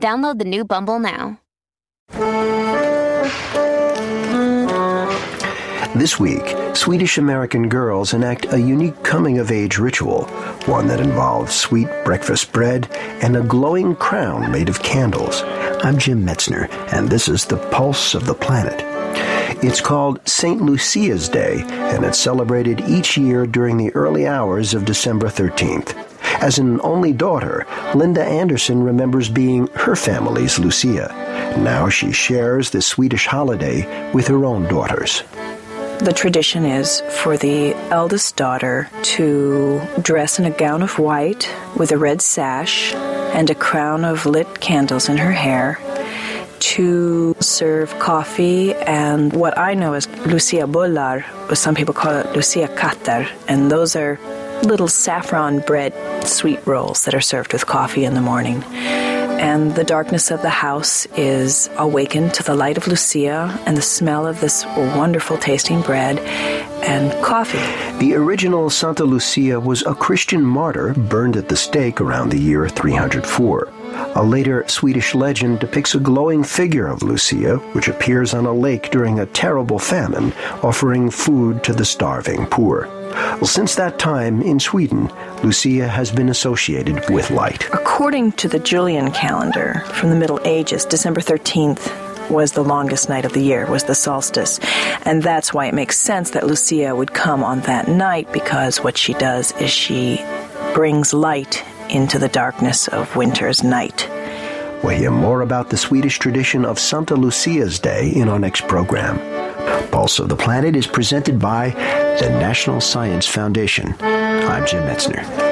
Download the new Bumble now. This week, Swedish American girls enact a unique coming of age ritual, one that involves sweet breakfast bread and a glowing crown made of candles. I'm Jim Metzner, and this is the Pulse of the Planet. It's called St. Lucia's Day, and it's celebrated each year during the early hours of December 13th. As an only daughter, Linda Anderson remembers being her family's Lucia. Now she shares the Swedish holiday with her own daughters. The tradition is for the eldest daughter to dress in a gown of white with a red sash and a crown of lit candles in her hair to serve coffee and what I know as Lucia Bullar, but some people call it Lucia Katter, and those are little saffron bread sweet rolls that are served with coffee in the morning. And the darkness of the house is awakened to the light of Lucia and the smell of this wonderful tasting bread and coffee. The original Santa Lucia was a Christian martyr burned at the stake around the year 304. A later Swedish legend depicts a glowing figure of Lucia, which appears on a lake during a terrible famine, offering food to the starving poor. Well, since that time in Sweden, Lucia has been associated with light. According to the Julian calendar from the Middle Ages, December 13th was the longest night of the year, was the solstice. And that's why it makes sense that Lucia would come on that night because what she does is she brings light into the darkness of winter's night. We'll hear more about the Swedish tradition of Santa Lucia's Day in our next program. Pulse of the Planet is presented by the National Science Foundation. I'm Jim Metzner.